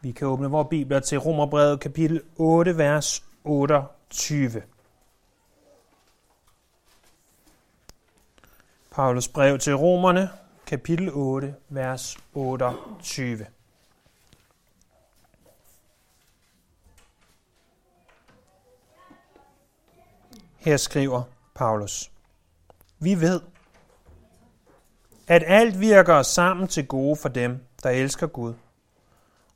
Vi kan åbne vores bibler til Romerbrevet kapitel 8, vers 28. Paulus brev til romerne, kapitel 8, vers 28. Her skriver Paulus. Vi ved, at alt virker sammen til gode for dem, der elsker Gud,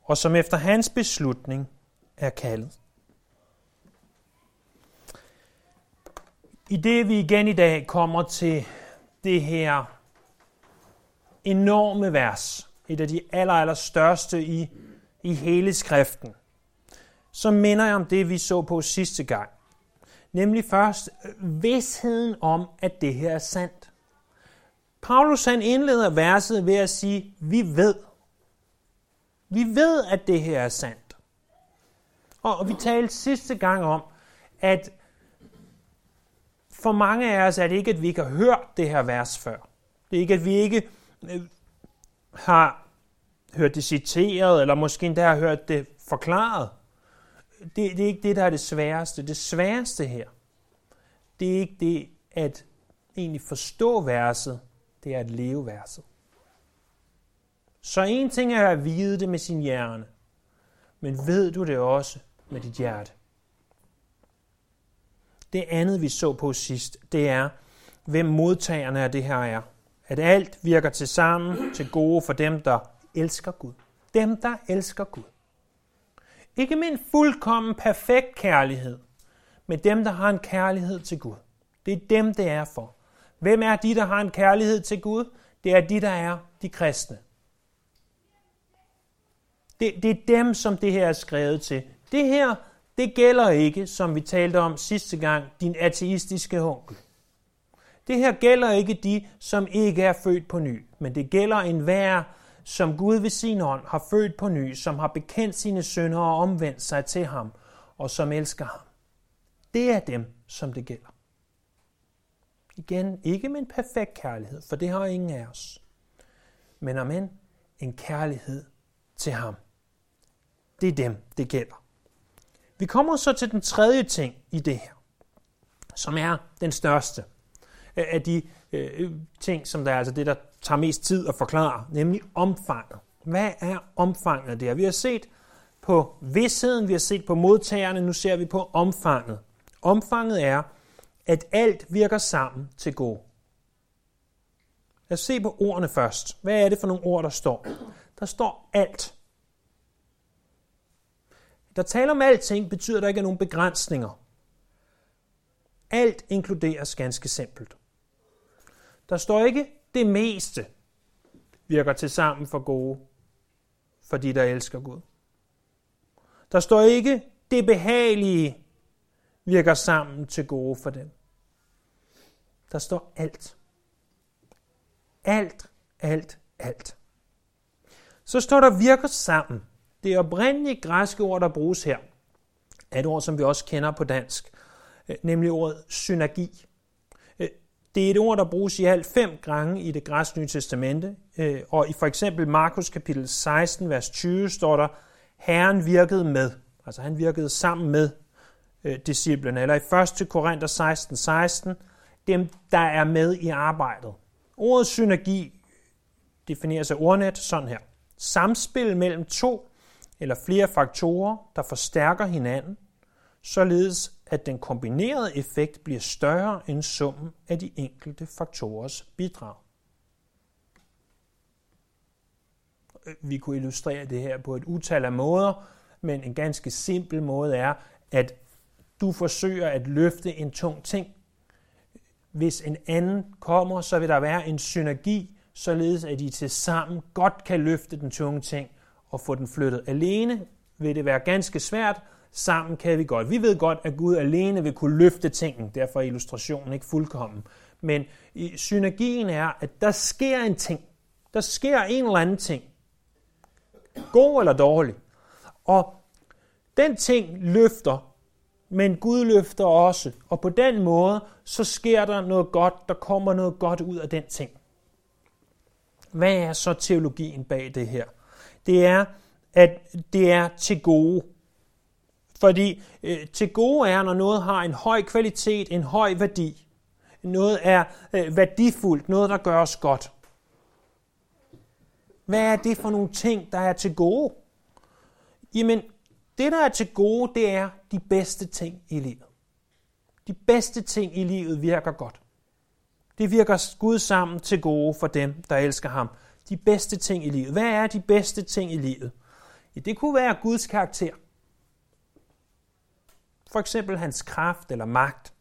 og som efter hans beslutning er kaldet. I det vi igen i dag kommer til det her enorme vers, et af de aller, aller største i, i hele skriften, så minder jeg om det, vi så på sidste gang. Nemlig først vidsheden om, at det her er sandt. Paulus han indleder verset ved at sige, vi ved. Vi ved, at det her er sandt. Og vi talte sidste gang om, at for mange af os er det ikke, at vi ikke har hørt det her vers før. Det er ikke, at vi ikke øh, har hørt det citeret, eller måske endda har hørt det forklaret. Det, det er ikke det, der er det sværeste. Det sværeste her, det er ikke det at egentlig forstå verset, det er at leve verset. Så en ting er at vide det med sin hjerne, men ved du det også med dit hjerte? Det andet, vi så på sidst, det er, hvem modtagerne af det her er. At alt virker til sammen til gode for dem, der elsker Gud. Dem, der elsker Gud. Ikke med en fuldkommen perfekt kærlighed, men dem, der har en kærlighed til Gud. Det er dem, det er for. Hvem er de, der har en kærlighed til Gud? Det er de, der er de kristne. Det, det er dem, som det her er skrevet til. Det her, det gælder ikke, som vi talte om sidste gang, din ateistiske onkel. Det her gælder ikke de, som ikke er født på ny, men det gælder enhver, som Gud ved sin ånd har født på ny, som har bekendt sine sønder og omvendt sig til ham, og som elsker ham. Det er dem, som det gælder. Igen, ikke med en perfekt kærlighed, for det har ingen af os. Men om en, en kærlighed til ham. Det er dem, det gælder. Vi kommer så til den tredje ting i det her, som er den største af de øh, ting, som der er altså det, der tager mest tid at forklare, nemlig omfanget. Hvad er omfanget af det her? Vi har set på vidsheden, vi har set på modtagerne, nu ser vi på omfanget. Omfanget er, at alt virker sammen til gode. Lad os se på ordene først. Hvad er det for nogle ord, der står? Der står alt. Der taler om alting, betyder der ikke er nogen begrænsninger. Alt inkluderes ganske simpelt. Der står ikke det meste virker til sammen for gode, for de, der elsker Gud. Der står ikke det behagelige virker sammen til gode for dem. Der står alt. Alt, alt, alt. Så står der virker sammen. Det oprindelige græske ord, der bruges her, er et ord, som vi også kender på dansk, øh, nemlig ordet synergi. Øh, det er et ord, der bruges i alt fem gange i det græske nye testamente, øh, og i for eksempel Markus kapitel 16, vers 20, står der, Herren virkede med, altså han virkede sammen med disciplene, eller i 1. Korinther 16, 16, dem, der er med i arbejdet. Ordet synergi defineres af ordnet sådan her. Samspil mellem to eller flere faktorer, der forstærker hinanden, således at den kombinerede effekt bliver større end summen af de enkelte faktorers bidrag. Vi kunne illustrere det her på et utal af måder, men en ganske simpel måde er, at du forsøger at løfte en tung ting. Hvis en anden kommer, så vil der være en synergi, således at I til sammen godt kan løfte den tunge ting – og få den flyttet. Alene vil det være ganske svært, sammen kan vi godt. Vi ved godt, at Gud alene vil kunne løfte tingen, derfor er illustrationen ikke fuldkommen. Men synergien er, at der sker en ting. Der sker en eller anden ting. God eller dårlig. Og den ting løfter, men Gud løfter også. Og på den måde, så sker der noget godt, der kommer noget godt ud af den ting. Hvad er så teologien bag det her? Det er, at det er til gode. Fordi øh, til gode er, når noget har en høj kvalitet, en høj værdi. Noget er øh, værdifuldt, noget der gør os godt. Hvad er det for nogle ting, der er til gode? Jamen, det der er til gode, det er de bedste ting i livet. De bedste ting i livet virker godt. Det virker Gud sammen til gode for dem, der elsker ham. De bedste ting i livet. Hvad er de bedste ting i livet? Ja, det kunne være Guds karakter. For eksempel hans kraft eller magt.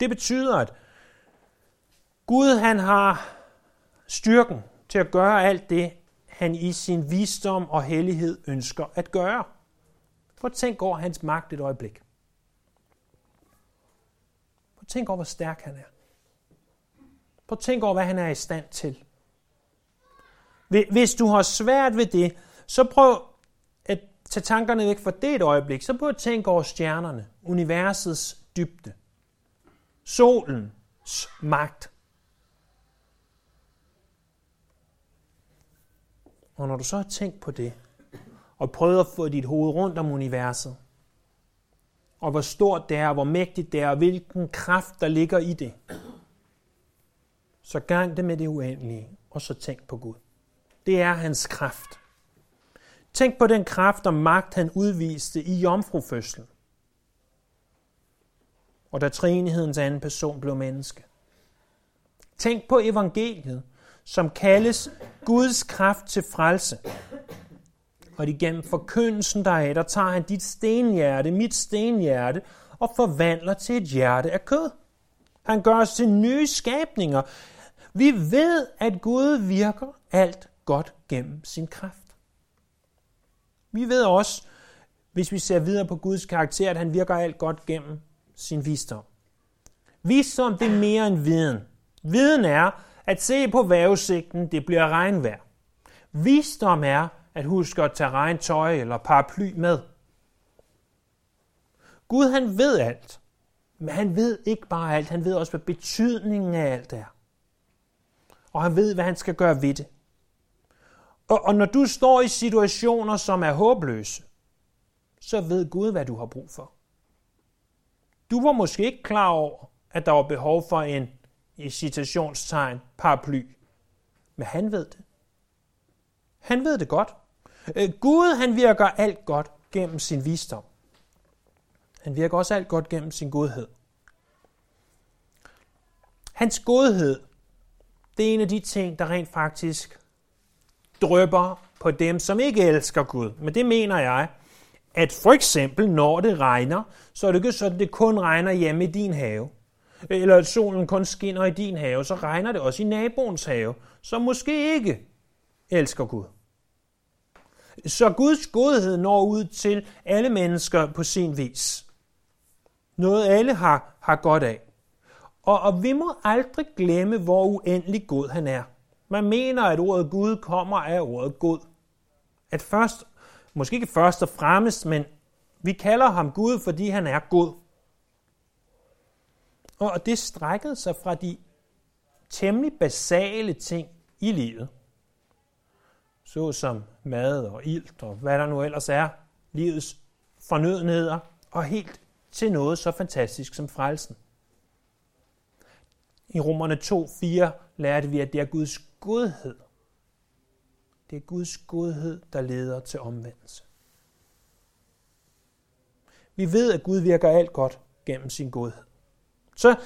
Det betyder, at Gud han har styrken til at gøre alt det, han i sin visdom og hellighed ønsker at gøre. Prøv at tænk over hans magt et øjeblik. Prøv at tænk over, hvor stærk han er. Prøv at tænk over, hvad han er i stand til. Hvis du har svært ved det, så prøv at tage tankerne væk fra det et øjeblik. Så prøv at tænke over stjernerne, universets dybde, solens magt. Og når du så har tænkt på det, og prøvet at få dit hoved rundt om universet, og hvor stort det er, hvor mægtigt det er, og hvilken kraft der ligger i det, så gang det med det uendelige, og så tænk på Gud. Det er hans kraft. Tænk på den kraft og magt, han udviste i jomfrufødslen. Og da treenighedens anden person blev menneske. Tænk på evangeliet, som kaldes Guds kraft til frelse. Og igennem forkyndelsen deraf, der tager han dit stenhjerte, mit stenhjerte, og forvandler til et hjerte af kød. Han gør os til nye skabninger. Vi ved, at Gud virker alt godt gennem sin kraft. Vi ved også, hvis vi ser videre på Guds karakter, at han virker alt godt gennem sin visdom. Visdom, det er mere end viden. Viden er at se på vævesigten, det bliver regnvejr. Visdom er at huske at tage regntøj eller paraply med. Gud han ved alt, men han ved ikke bare alt, han ved også, hvad betydningen af alt er. Og han ved, hvad han skal gøre ved det. Og, og når du står i situationer, som er håbløse, så ved Gud, hvad du har brug for. Du var måske ikke klar over, at der var behov for en, i citationstegn, paraply. Men han ved det. Han ved det godt. Øh, Gud, han virker alt godt gennem sin visdom. Han virker også alt godt gennem sin godhed. Hans godhed, det er en af de ting, der rent faktisk drøber på dem, som ikke elsker Gud. Men det mener jeg, at for eksempel når det regner, så er det ikke sådan, at det kun regner hjemme i din have. Eller at solen kun skinner i din have, så regner det også i naboens have, som måske ikke elsker Gud. Så Guds godhed når ud til alle mennesker på sin vis. Noget alle har, har godt af. Og, og vi må aldrig glemme, hvor uendelig god han er. Man mener, at ordet Gud kommer af ordet god. At først, måske ikke først og fremmest, men vi kalder ham Gud, fordi han er god. Og det strækkede sig fra de temmelig basale ting i livet, såsom mad og ilt og hvad der nu ellers er, livets fornødenheder, og helt til noget så fantastisk som frelsen. I Romerne 2.4 lærte vi, at det er Guds godhed. Det er Guds godhed, der leder til omvendelse. Vi ved, at Gud virker alt godt gennem sin godhed. Så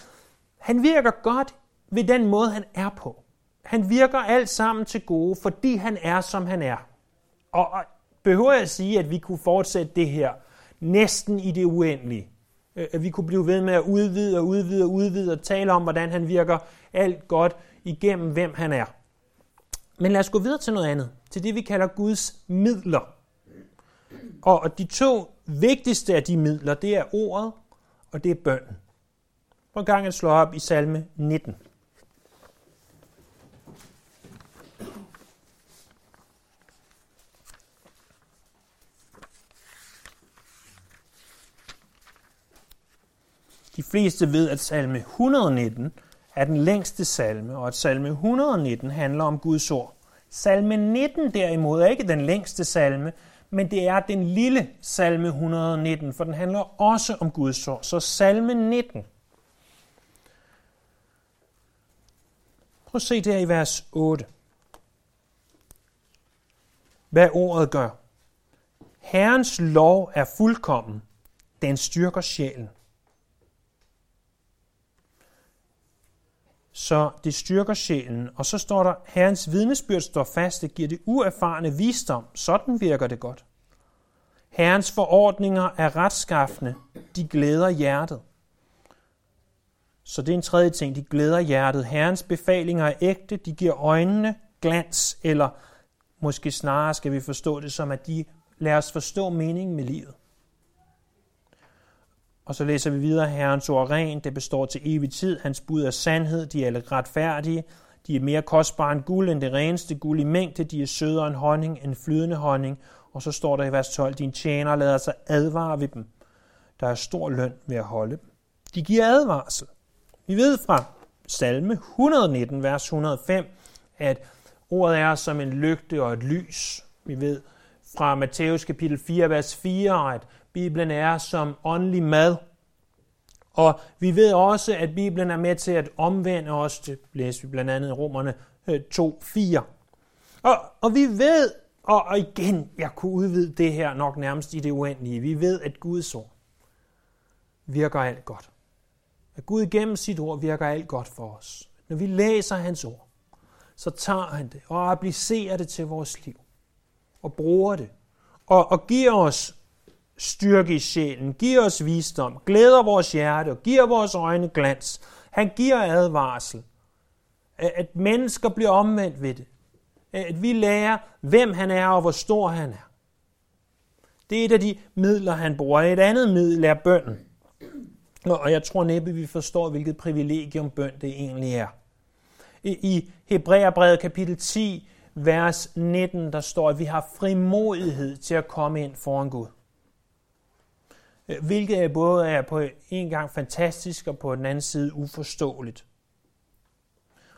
han virker godt ved den måde, han er på. Han virker alt sammen til gode, fordi han er, som han er. Og behøver jeg at sige, at vi kunne fortsætte det her næsten i det uendelige? Øh, at vi kunne blive ved med at udvide og udvide og udvide og tale om, hvordan han virker alt godt igennem, hvem han er. Men lad os gå videre til noget andet. Til det, vi kalder Guds midler. Og de to vigtigste af de midler, det er ordet, og det er bønnen. Prøv en gang at slå op i salme 19. De fleste ved, at salme 119 er den længste salme, og at salme 119 handler om Guds ord. Salme 19 derimod er ikke den længste salme, men det er den lille salme 119, for den handler også om Guds ord. Så salme 19. Prøv at se der i vers 8. Hvad ordet gør. Herrens lov er fuldkommen. Den styrker sjælen. Så det styrker sjælen. Og så står der, Herrens vidnesbyrd står fast, det giver det uerfarne visdom. Sådan virker det godt. Herrens forordninger er retskaffende. De glæder hjertet. Så det er en tredje ting, de glæder hjertet. Herrens befalinger er ægte, de giver øjnene glans, eller måske snarere skal vi forstå det som, at de lader os forstå meningen med livet. Og så læser vi videre, Herrens ord rent, det består til evig tid, hans bud er sandhed, de er retfærdige, de er mere kostbare end guld end det reneste guld i mængde, de er sødere end honning, end flydende honning. Og så står der i vers 12, din tjener lader sig advare ved dem. Der er stor løn ved at holde dem. De giver advarsel. Vi ved fra salme 119, vers 105, at ordet er som en lygte og et lys. Vi ved fra Matthæus kapitel 4, vers 4, at Bibelen er som åndelig mad. Og vi ved også, at Bibelen er med til at omvende os. Det læser vi blandt andet i Romerne øh, 2.4. Og, og vi ved, og, og igen, jeg kunne udvide det her nok nærmest i det uendelige. Vi ved, at Guds ord virker alt godt. At Gud gennem sit ord virker alt godt for os. Når vi læser hans ord, så tager han det og applicerer det til vores liv. Og bruger det. Og, og giver os styrke i sjælen, giver os visdom, glæder vores hjerte og giver vores øjne glans. Han giver advarsel. At mennesker bliver omvendt ved det. At vi lærer, hvem han er og hvor stor han er. Det er et af de midler, han bruger. Et andet middel er bønden. Og jeg tror næppe, vi forstår, hvilket privilegium bøn det egentlig er. I Hebræerbrevet kapitel 10, vers 19, der står, at vi har frimodighed til at komme ind foran Gud. Øh, hvilket både er på en gang fantastisk og på den anden side uforståeligt.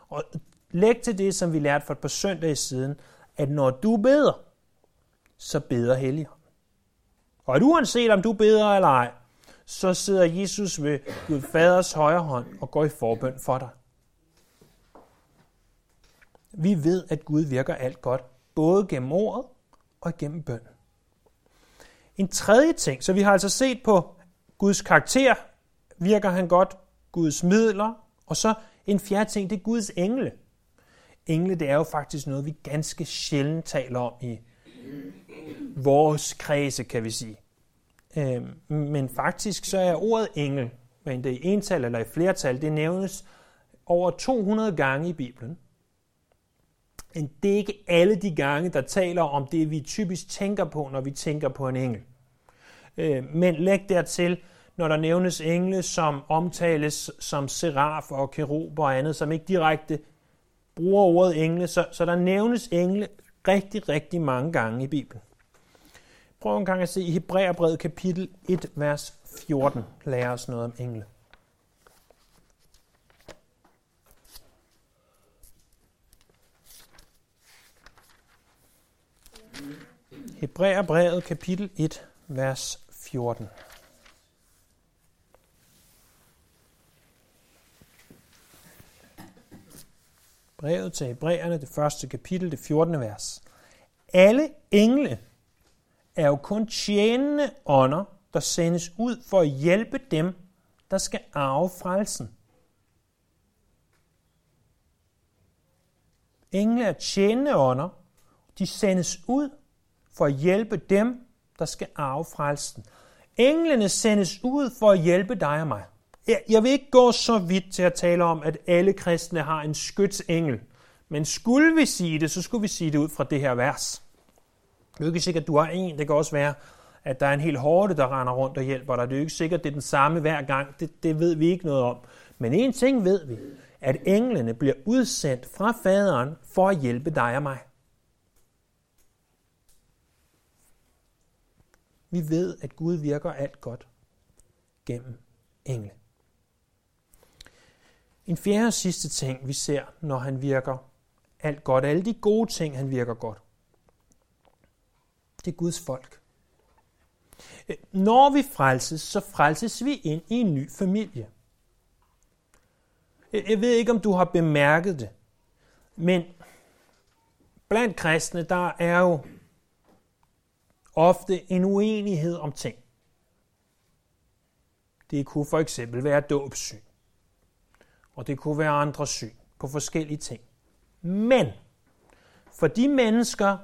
Og læg til det, som vi lærte for et par søndage siden, at når du beder, så beder Helligånden. Og at uanset om du beder eller ej, så sidder Jesus ved Gud Faders højre hånd og går i forbøn for dig. Vi ved, at Gud virker alt godt, både gennem ordet og gennem bøn. En tredje ting, så vi har altså set på Guds karakter, virker han godt, Guds midler, og så en fjerde ting, det er Guds engle. Engle, det er jo faktisk noget, vi ganske sjældent taler om i vores kredse, kan vi sige. Øh, men faktisk så er ordet engel, men det er i ental eller i flertal, det nævnes over 200 gange i Bibelen. Men det er ikke alle de gange, der taler om det, vi typisk tænker på, når vi tænker på en engel. Øh, men læg dertil, når der nævnes engle, som omtales som seraf og keruber og andet, som ikke direkte bruger ordet engle, så, så der nævnes engle rigtig, rigtig mange gange i Bibelen. Prøv en gang at se i Hebræerbrevet kapitel 1, vers 14. lærer os noget om engle. Hebræerbrevet kapitel 1, vers 14. Brevet til Hebræerne, det første kapitel, det 14. vers. Alle engle er jo kun tjenende ånder, der sendes ud for at hjælpe dem, der skal arve frelsen. Engle er tjenende ånder. De sendes ud for at hjælpe dem, der skal arve frelsen. Englene sendes ud for at hjælpe dig og mig. Jeg vil ikke gå så vidt til at tale om, at alle kristne har en skytsengel. Men skulle vi sige det, så skulle vi sige det ud fra det her vers. Det er ikke sikkert, at du har en. Det kan også være, at der er en hel hårde, der render rundt og hjælper dig. Det er jo ikke sikkert, at det er den samme hver gang. Det, det ved vi ikke noget om. Men en ting ved vi, at englene bliver udsendt fra faderen for at hjælpe dig og mig. Vi ved, at Gud virker alt godt gennem engle. En fjerde og sidste ting, vi ser, når han virker alt godt. Alle de gode ting, han virker godt. Det er Guds folk. Øh, når vi frelses, så frelses vi ind i en ny familie. Jeg ved ikke, om du har bemærket det, men blandt kristne, der er jo ofte en uenighed om ting. Det kunne for eksempel være dåbsyn, og det kunne være andre syn på forskellige ting. Men for de mennesker,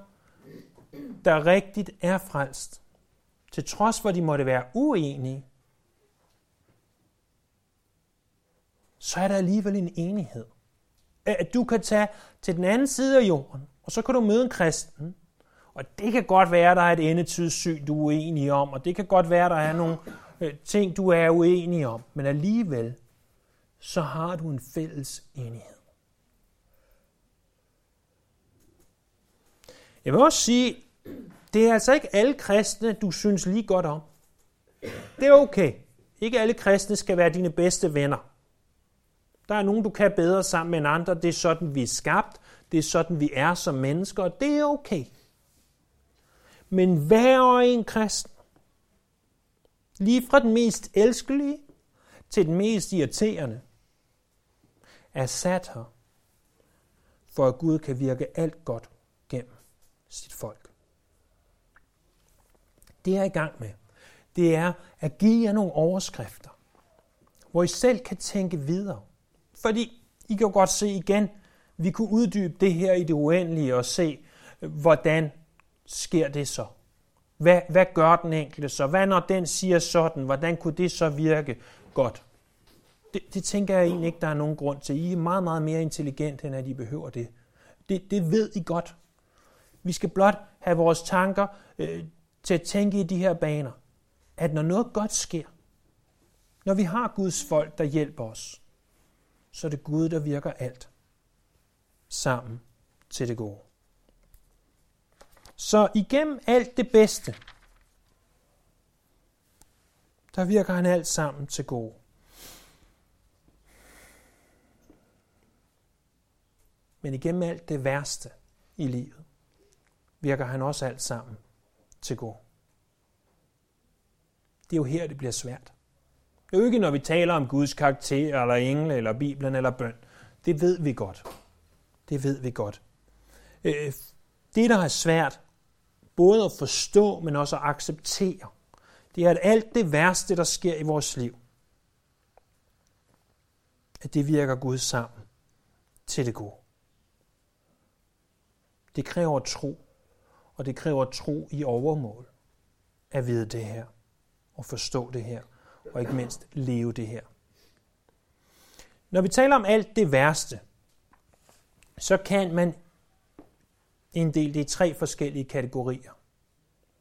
der rigtigt er frelst, til trods for, at de måtte være uenige, så er der alligevel en enighed. At du kan tage til den anden side af jorden, og så kan du møde en kristen, og det kan godt være, at der er et endetidssyn, du er uenig om, og det kan godt være, at der er nogle øh, ting, du er uenig om, men alligevel, så har du en fælles enighed. Jeg vil også sige, det er altså ikke alle kristne, du synes lige godt om. Det er okay. Ikke alle kristne skal være dine bedste venner. Der er nogen, du kan bedre sammen med andre. Det er sådan, vi er skabt. Det er sådan, vi er som mennesker, og det er okay. Men hver og en kristen, lige fra den mest elskelige til den mest irriterende, er sat her, for at Gud kan virke alt godt gennem sit folk. Det jeg er i gang med, det er at give jer nogle overskrifter, hvor I selv kan tænke videre. Fordi I kan jo godt se igen, vi kunne uddybe det her i det uendelige og se, hvordan sker det så? Hvad, hvad gør den enkelte så? Hvad når den siger sådan? Hvordan kunne det så virke godt? Det, det tænker jeg egentlig ikke, der er nogen grund til. I er meget, meget mere intelligente, end at I behøver det. Det, det ved I godt. Vi skal blot have vores tanker øh, til at tænke i de her baner. At når noget godt sker, når vi har Guds folk, der hjælper os, så er det Gud, der virker alt sammen til det gode. Så igennem alt det bedste, der virker han alt sammen til gode. Men igennem alt det værste i livet, virker han også alt sammen til gode. Det er jo her, det bliver svært. Det er jo ikke, når vi taler om Guds karakter, eller engle, eller Bibelen, eller bøn. Det ved vi godt. Det ved vi godt. Øh, det, der er svært, både at forstå, men også at acceptere, det er, at alt det værste, der sker i vores liv, at det virker Gud sammen til det gode. Det kræver tro, og det kræver tro i overmål at vide det her, og forstå det her, og ikke mindst leve det her. Når vi taler om alt det værste, så kan man inddelt i tre forskellige kategorier.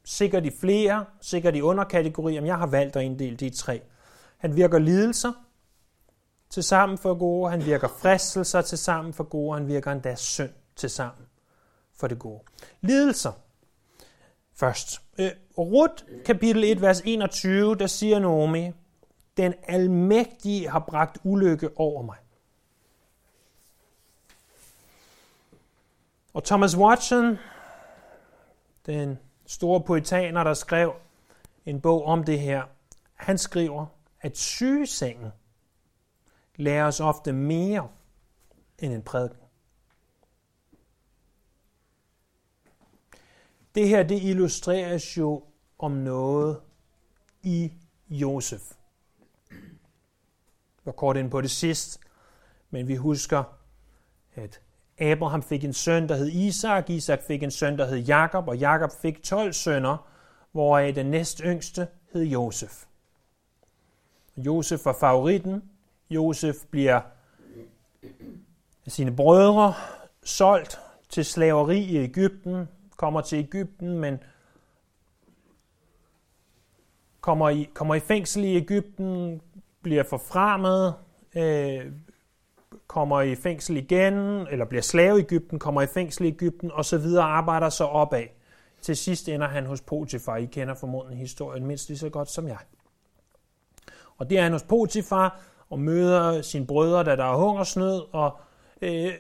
Sikkert i flere, sikkert i underkategorier, men jeg har valgt at inddele det i tre. Han virker lidelser til sammen for gode, han virker fristelser til sammen for gode, han virker endda synd til sammen for det gode. Lidelser først. Øh, Rut, kapitel 1, vers 21, der siger Naomi, den almægtige har bragt ulykke over mig. Og Thomas Watson, den store poetaner, der skrev en bog om det her, han skriver, at sygesengen lærer os ofte mere end en prædiken. Det her, det illustreres jo om noget i Josef. Jeg var kort ind på det sidst, men vi husker, at Abraham fik en søn, der hed Isak, Isak fik en søn, der hed Jakob, og Jakob fik 12 sønner, hvoraf den næst yngste hed Josef. Josef var favoritten. Josef bliver af sine brødre solgt til slaveri i Ægypten, kommer til Ægypten, men kommer i, kommer i fængsel i Ægypten, bliver forfremmet, øh, kommer i fængsel igen, eller bliver slave i Ægypten, kommer i fængsel i Ægypten, og så videre arbejder sig opad. Til sidst ender han hos Potifar. I kender formodentlig historien mindst lige så godt som jeg. Og det er han hos Potifar, og møder sine brødre, da der er hungersnød, og øh,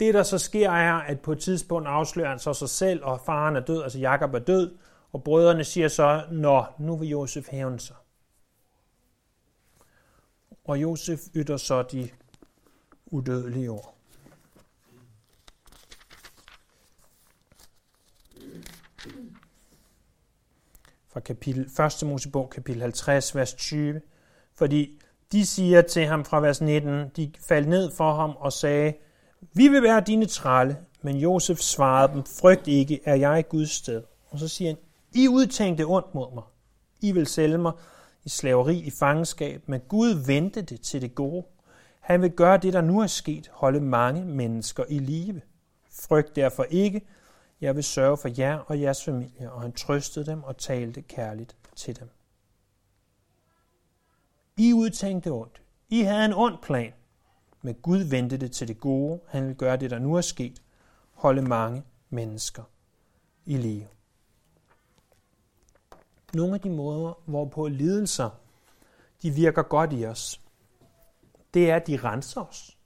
Det, der så sker, er, at på et tidspunkt afslører han så sig selv, og faren er død, altså Jakob er død, og brødrene siger så, Nå, nu vil Josef hævne sig. Og Josef ytter så de udødelige ord. Fra kapitel 1. Mosebog, kapitel 50, vers 20. Fordi de siger til ham fra vers 19, de faldt ned for ham og sagde, vi vil være dine trælle, men Josef svarede dem, frygt ikke, er jeg Guds sted. Og så siger han, I udtænkte ondt mod mig. I vil sælge mig i slaveri, i fangenskab, men Gud vendte det til det gode. Han vil gøre det, der nu er sket, holde mange mennesker i live. Frygt derfor ikke, jeg vil sørge for jer og jeres familie, og han trøstede dem og talte kærligt til dem. I udtænkte ondt. I havde en ond plan, men Gud vendte det til det gode. Han vil gøre det, der nu er sket, holde mange mennesker i live. Nogle af de måder, hvorpå lidelser de virker godt i os, det er, at de renser os.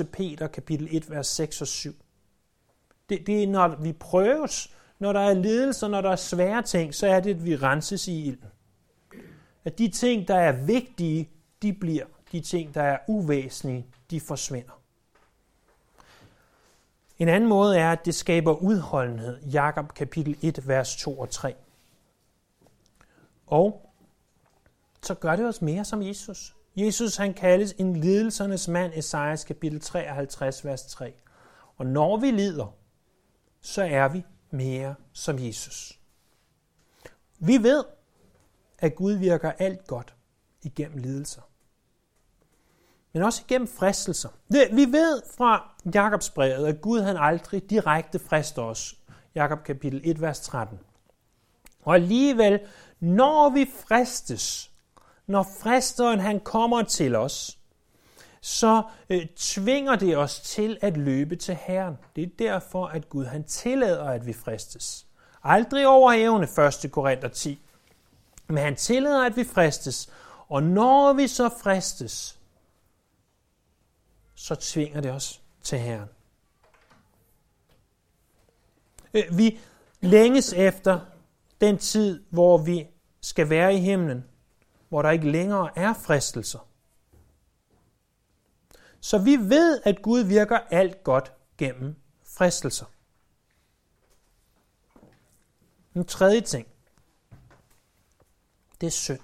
1. Peter kapitel 1, vers 6 og 7. Det, det er, når vi prøves, når der er lidelser, når der er svære ting, så er det, at vi renses i ilden. At de ting, der er vigtige, de bliver. De ting, der er uvæsentlige, de forsvinder. En anden måde er, at det skaber udholdenhed. Jakob kapitel 1, vers 2 og 3. Og så gør det os mere som Jesus. Jesus han kaldes en lidelsernes mand, Esajas kapitel 53, vers 3. Og når vi lider, så er vi mere som Jesus. Vi ved, at Gud virker alt godt igennem lidelser. Men også igennem fristelser. Vi ved fra Jakobs brevet, at Gud han aldrig direkte frister os. Jakob kapitel 1, vers 13. Og alligevel, når vi fristes, når fristeren han kommer til os, så øh, tvinger det os til at løbe til Herren. Det er derfor, at Gud han tillader, at vi fristes. Aldrig over evne, 1. Korinther 10. Men han tillader, at vi fristes. Og når vi så fristes, så tvinger det os til Herren. Øh, vi længes efter den tid, hvor vi skal være i himlen, hvor der ikke længere er fristelser. Så vi ved, at Gud virker alt godt gennem fristelser. En tredje ting, det er synd.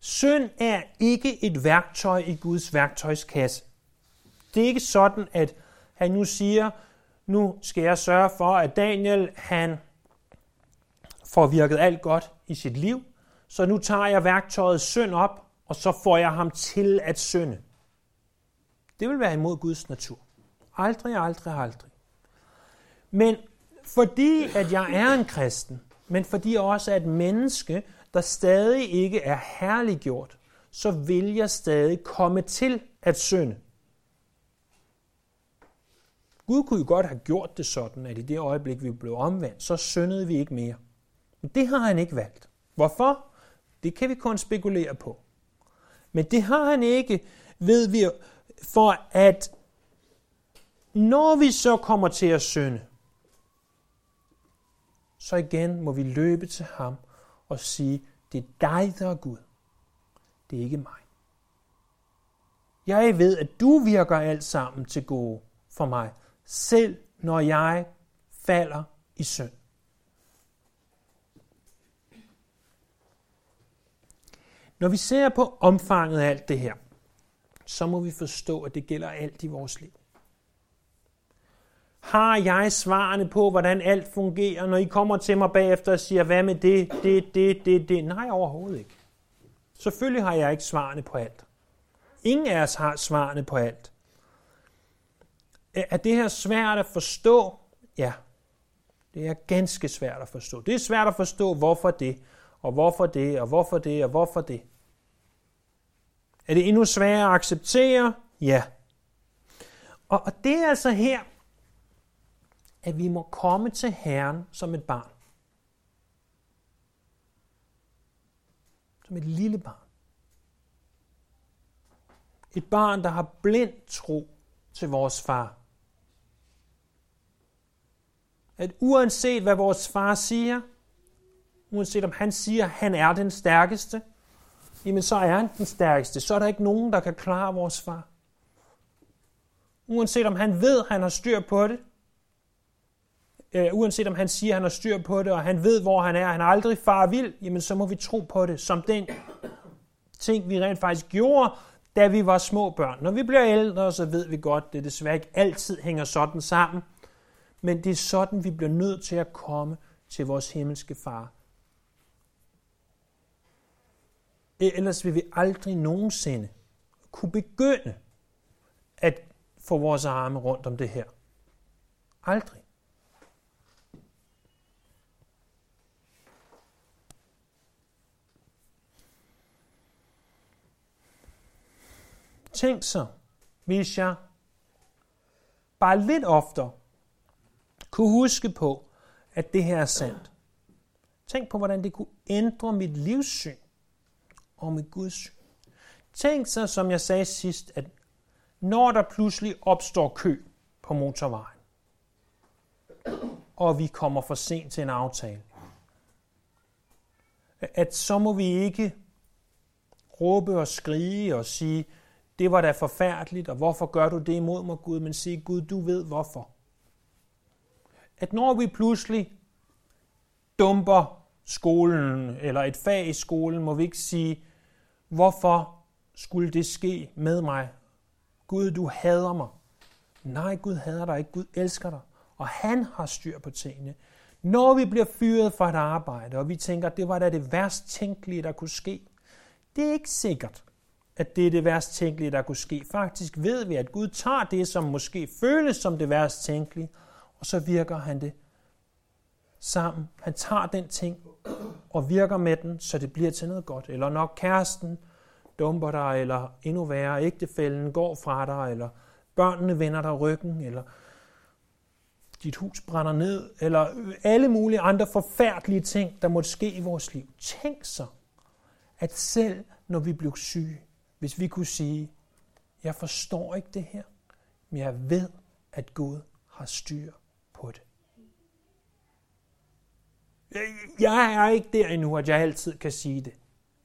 Synd er ikke et værktøj i Guds værktøjskasse. Det er ikke sådan, at han nu siger, nu skal jeg sørge for, at Daniel han får virket alt godt i sit liv, så nu tager jeg værktøjet synd op, og så får jeg ham til at synde. Det vil være imod Guds natur. Aldrig, aldrig, aldrig. Men fordi at jeg er en kristen, men fordi jeg også er et menneske, der stadig ikke er herliggjort, så vil jeg stadig komme til at synde. Gud kunne jo godt have gjort det sådan, at i det øjeblik, vi blev omvendt, så syndede vi ikke mere. Det har han ikke valgt. Hvorfor? Det kan vi kun spekulere på. Men det har han ikke, ved vi, for at når vi så kommer til at synde, så igen må vi løbe til ham og sige, det er dig, der er Gud. Det er ikke mig. Jeg ved, at du virker alt sammen til gode for mig, selv når jeg falder i synd. Når vi ser på omfanget af alt det her, så må vi forstå, at det gælder alt i vores liv. Har jeg svarene på, hvordan alt fungerer, når I kommer til mig bagefter og siger, hvad med det, det, det, det, det? Nej, overhovedet ikke. Selvfølgelig har jeg ikke svarene på alt. Ingen af os har svarene på alt. Er det her svært at forstå? Ja, det er ganske svært at forstå. Det er svært at forstå, hvorfor det, og hvorfor det, og hvorfor det, og hvorfor det. Er det endnu sværere at acceptere? Ja. Og, og det er altså her, at vi må komme til Herren som et barn. Som et lille barn. Et barn, der har blind tro til vores far. at uanset hvad vores far siger, uanset om han siger, at han er den stærkeste, jamen så er han den stærkeste. Så er der ikke nogen, der kan klare vores far. Uanset om han ved, at han har styr på det, øh, uanset om han siger, at han har styr på det, og han ved, hvor han er, han er aldrig far vild, jamen så må vi tro på det, som den ting, vi rent faktisk gjorde, da vi var små børn. Når vi bliver ældre, så ved vi godt, det desværre ikke altid hænger sådan sammen, men det er sådan, vi bliver nødt til at komme til vores himmelske far. E, ellers vil vi aldrig nogensinde kunne begynde at få vores arme rundt om det her. Aldrig. Tænk så, hvis jeg bare lidt oftere kunne huske på, at det her er sandt. Tænk på, hvordan det kunne ændre mit livssyn og med Guds syn. Tænk så, som jeg sagde sidst, at når der pludselig opstår kø på motorvejen, og vi kommer for sent til en aftale, at så må vi ikke råbe og skrige og sige, det var da forfærdeligt, og hvorfor gør du det imod mig, Gud? Men sige, Gud, du ved hvorfor. At når vi pludselig dumper skolen, eller et fag i skolen, må vi ikke sige, hvorfor skulle det ske med mig? Gud, du hader mig. Nej, Gud hader dig ikke. Gud elsker dig. Og han har styr på tingene. Når vi bliver fyret fra et arbejde, og vi tænker, det var da det værst tænkelige, der kunne ske, det er ikke sikkert, at det er det værst tænkelige, der kunne ske. Faktisk ved vi, at Gud tager det, som måske føles som det værst tænkelige, og så virker han det sammen. Han tager den ting og virker med den, så det bliver til noget godt. Eller når kæresten dumper dig, eller endnu værre, ægtefælden går fra dig, eller børnene vender dig ryggen, eller dit hus brænder ned, eller alle mulige andre forfærdelige ting, der måtte ske i vores liv. Tænk så, at selv når vi blev syge, hvis vi kunne sige, jeg forstår ikke det her, men jeg ved, at Gud har styr på det. Jeg er ikke der endnu, at jeg altid kan sige det.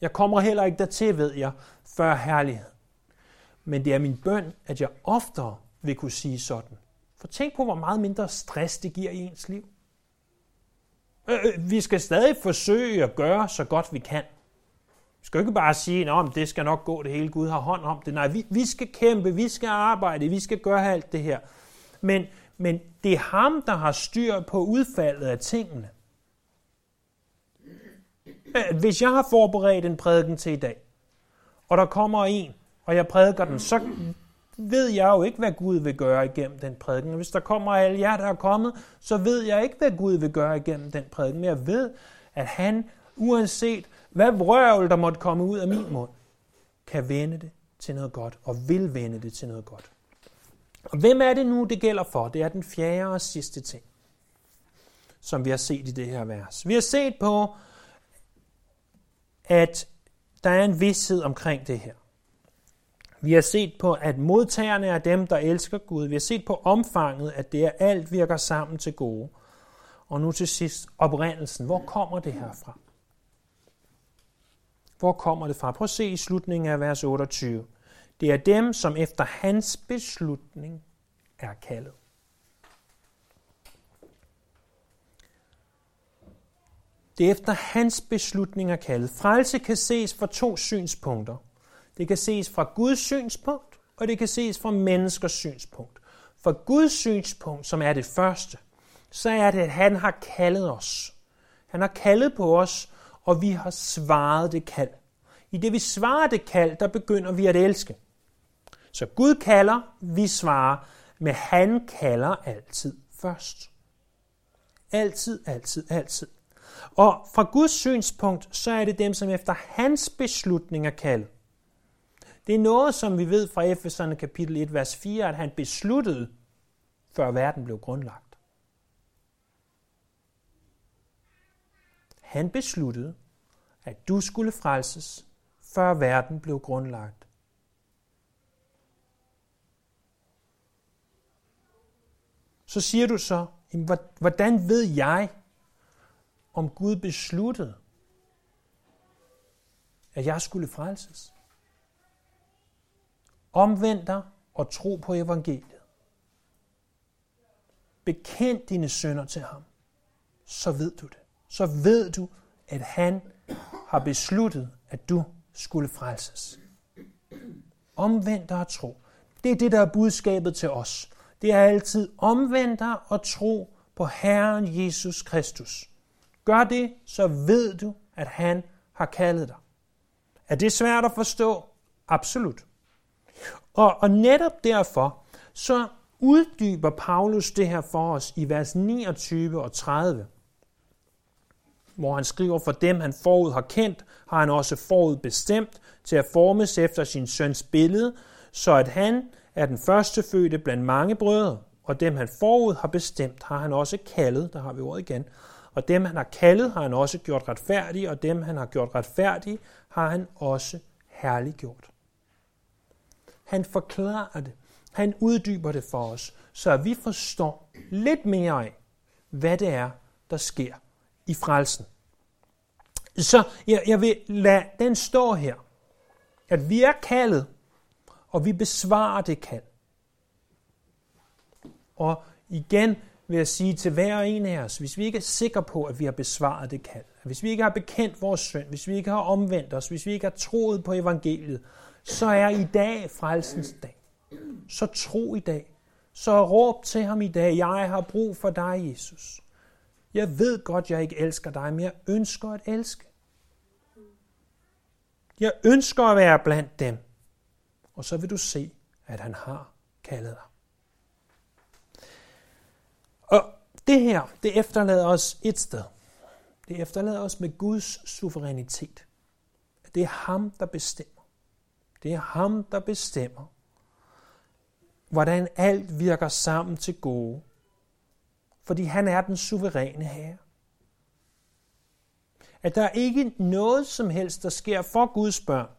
Jeg kommer heller ikke dertil, ved jeg, før herlighed. Men det er min bøn, at jeg oftere vil kunne sige sådan. For tænk på, hvor meget mindre stress det giver i ens liv. Øh, øh, vi skal stadig forsøge at gøre så godt vi kan. Vi skal ikke bare sige, at det skal nok gå det hele, Gud har hånd om det. Nej, vi, vi skal kæmpe, vi skal arbejde, vi skal gøre alt det her. Men, men det er ham, der har styr på udfaldet af tingene. Øh, hvis jeg har forberedt en prædiken til i dag, og der kommer en, og jeg prædiker den, så ved jeg jo ikke, hvad Gud vil gøre igennem den prædiken. Hvis der kommer alle jer, der er kommet, så ved jeg ikke, hvad Gud vil gøre igennem den prædiken. Men jeg ved, at han, uanset hvad vrøvl, der måtte komme ud af min mund, kan vende det til noget godt, og vil vende det til noget godt. Og hvem er det nu, det gælder for? Det er den fjerde og sidste ting, som vi har set i det her vers. Vi har set på, at der er en vidshed omkring det her. Vi har set på, at modtagerne er dem, der elsker Gud. Vi har set på omfanget, at det er alt virker sammen til gode. Og nu til sidst oprindelsen. Hvor kommer det her fra? Hvor kommer det fra? Prøv at se i slutningen af vers 28. Det er dem, som efter hans beslutning er kaldet. Det er efter hans beslutninger kaldet. Frelse kan ses fra to synspunkter. Det kan ses fra Guds synspunkt, og det kan ses fra menneskers synspunkt. For Guds synspunkt, som er det første, så er det, at han har kaldet os. Han har kaldet på os, og vi har svaret det kald. I det vi svarer det kald, der begynder vi at elske. Så Gud kalder, vi svarer, men han kalder altid først. Altid, altid, altid. Og fra Guds synspunkt, så er det dem, som efter hans beslutning er kaldt. Det er noget, som vi ved fra Efeserne kapitel 1, vers 4, at han besluttede, før verden blev grundlagt. Han besluttede, at du skulle frelses, før verden blev grundlagt. Så siger du så, hvordan ved jeg, om Gud besluttede, at jeg skulle frelses? Omvend dig og tro på evangeliet. Bekend dine sønder til ham. Så ved du det. Så ved du, at han har besluttet, at du skulle frelses. Omvend dig og tro. Det er det, der er budskabet til os. Det er altid omvend dig og tro på Herren Jesus Kristus. Gør det, så ved du, at han har kaldet dig. Er det svært at forstå? Absolut. Og, og netop derfor, så uddyber Paulus det her for os i vers 29 og 30, hvor han skriver, for dem han forud har kendt, har han også forud bestemt til at formes efter sin søns billede, så at han er den første fødte blandt mange brødre, og dem han forud har bestemt, har han også kaldet, der har vi ordet igen, og dem han har kaldet, har han også gjort retfærdige, og dem han har gjort retfærdige, har han også herliggjort. Han forklarer det. Han uddyber det for os, så vi forstår lidt mere af, hvad det er, der sker i frelsen. Så jeg, jeg vil lade den stå her, at vi er kaldet, og vi besvarer det kald. Og igen vil jeg sige til hver en af os, hvis vi ikke er sikre på, at vi har besvaret det kald, hvis vi ikke har bekendt vores synd, hvis vi ikke har omvendt os, hvis vi ikke har troet på evangeliet, så er i dag frelsens dag. Så tro i dag. Så råb til ham i dag, jeg har brug for dig, Jesus. Jeg ved godt, jeg ikke elsker dig, men jeg ønsker at elske. Jeg ønsker at være blandt dem. Og så vil du se, at han har kaldet dig. Og det her, det efterlader os et sted. Det efterlader os med Guds suverænitet. Det er ham, der bestemmer. Det er ham, der bestemmer, hvordan alt virker sammen til gode. Fordi han er den suveræne herre. At der er ikke noget som helst, der sker for Guds børn,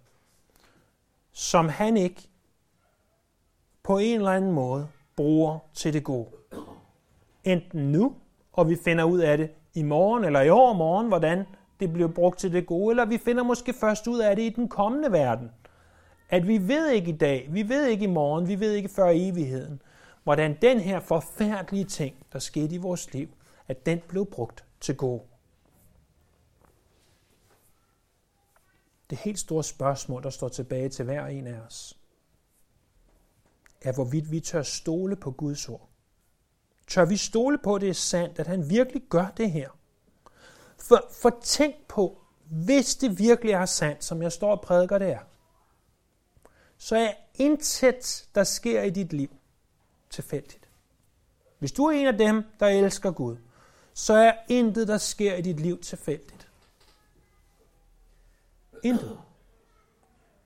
som han ikke på en eller anden måde bruger til det gode. Enten nu, og vi finder ud af det i morgen eller i overmorgen, hvordan det bliver brugt til det gode, eller vi finder måske først ud af det i den kommende verden. At vi ved ikke i dag, vi ved ikke i morgen, vi ved ikke før evigheden, hvordan den her forfærdelige ting, der skete i vores liv, at den blev brugt til gode. Det helt store spørgsmål, der står tilbage til hver en af os, er hvorvidt vi tør stole på Guds ord. Tør vi stole på, at det er sandt, at han virkelig gør det her? For, for tænk på, hvis det virkelig er sandt, som jeg står og prædiker det er, så er intet, der sker i dit liv, tilfældigt. Hvis du er en af dem, der elsker Gud, så er intet, der sker i dit liv, tilfældigt. Intet.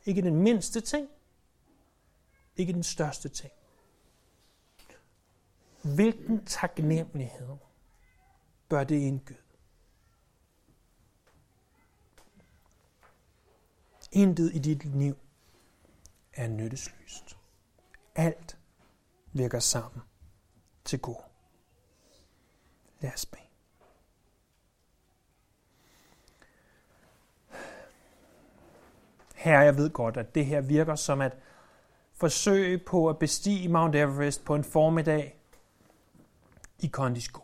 Ikke den mindste ting. Ikke den største ting. Hvilken taknemmelighed bør det indgyde? Intet i dit liv er nyttesløst. Alt virker sammen til god. Lad os bede. Herre, jeg ved godt, at det her virker som at forsøge på at bestige Mount Everest på en formiddag i kondisko.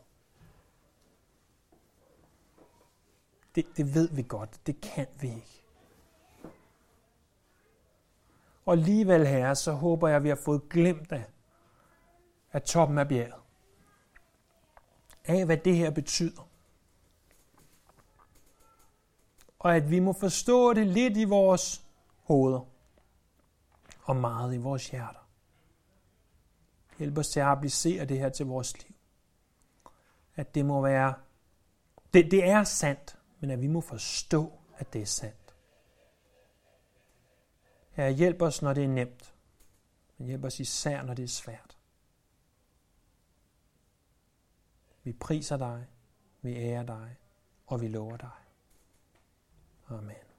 Det, det ved vi godt. Det kan vi ikke. Og alligevel, herre, så håber jeg, at vi har fået glemt af, af toppen af bjerget. Af, hvad det her betyder. Og at vi må forstå det lidt i vores hoveder. Og meget i vores hjerter. Hjælp os til at applicere det her til vores liv. At det må være, det, det er sandt, men at vi må forstå, at det er sandt. Herre, hjælp os, når det er nemt. Men hjælp os især, når det er svært. Vi priser dig, vi ærer dig, og vi lover dig. Amen.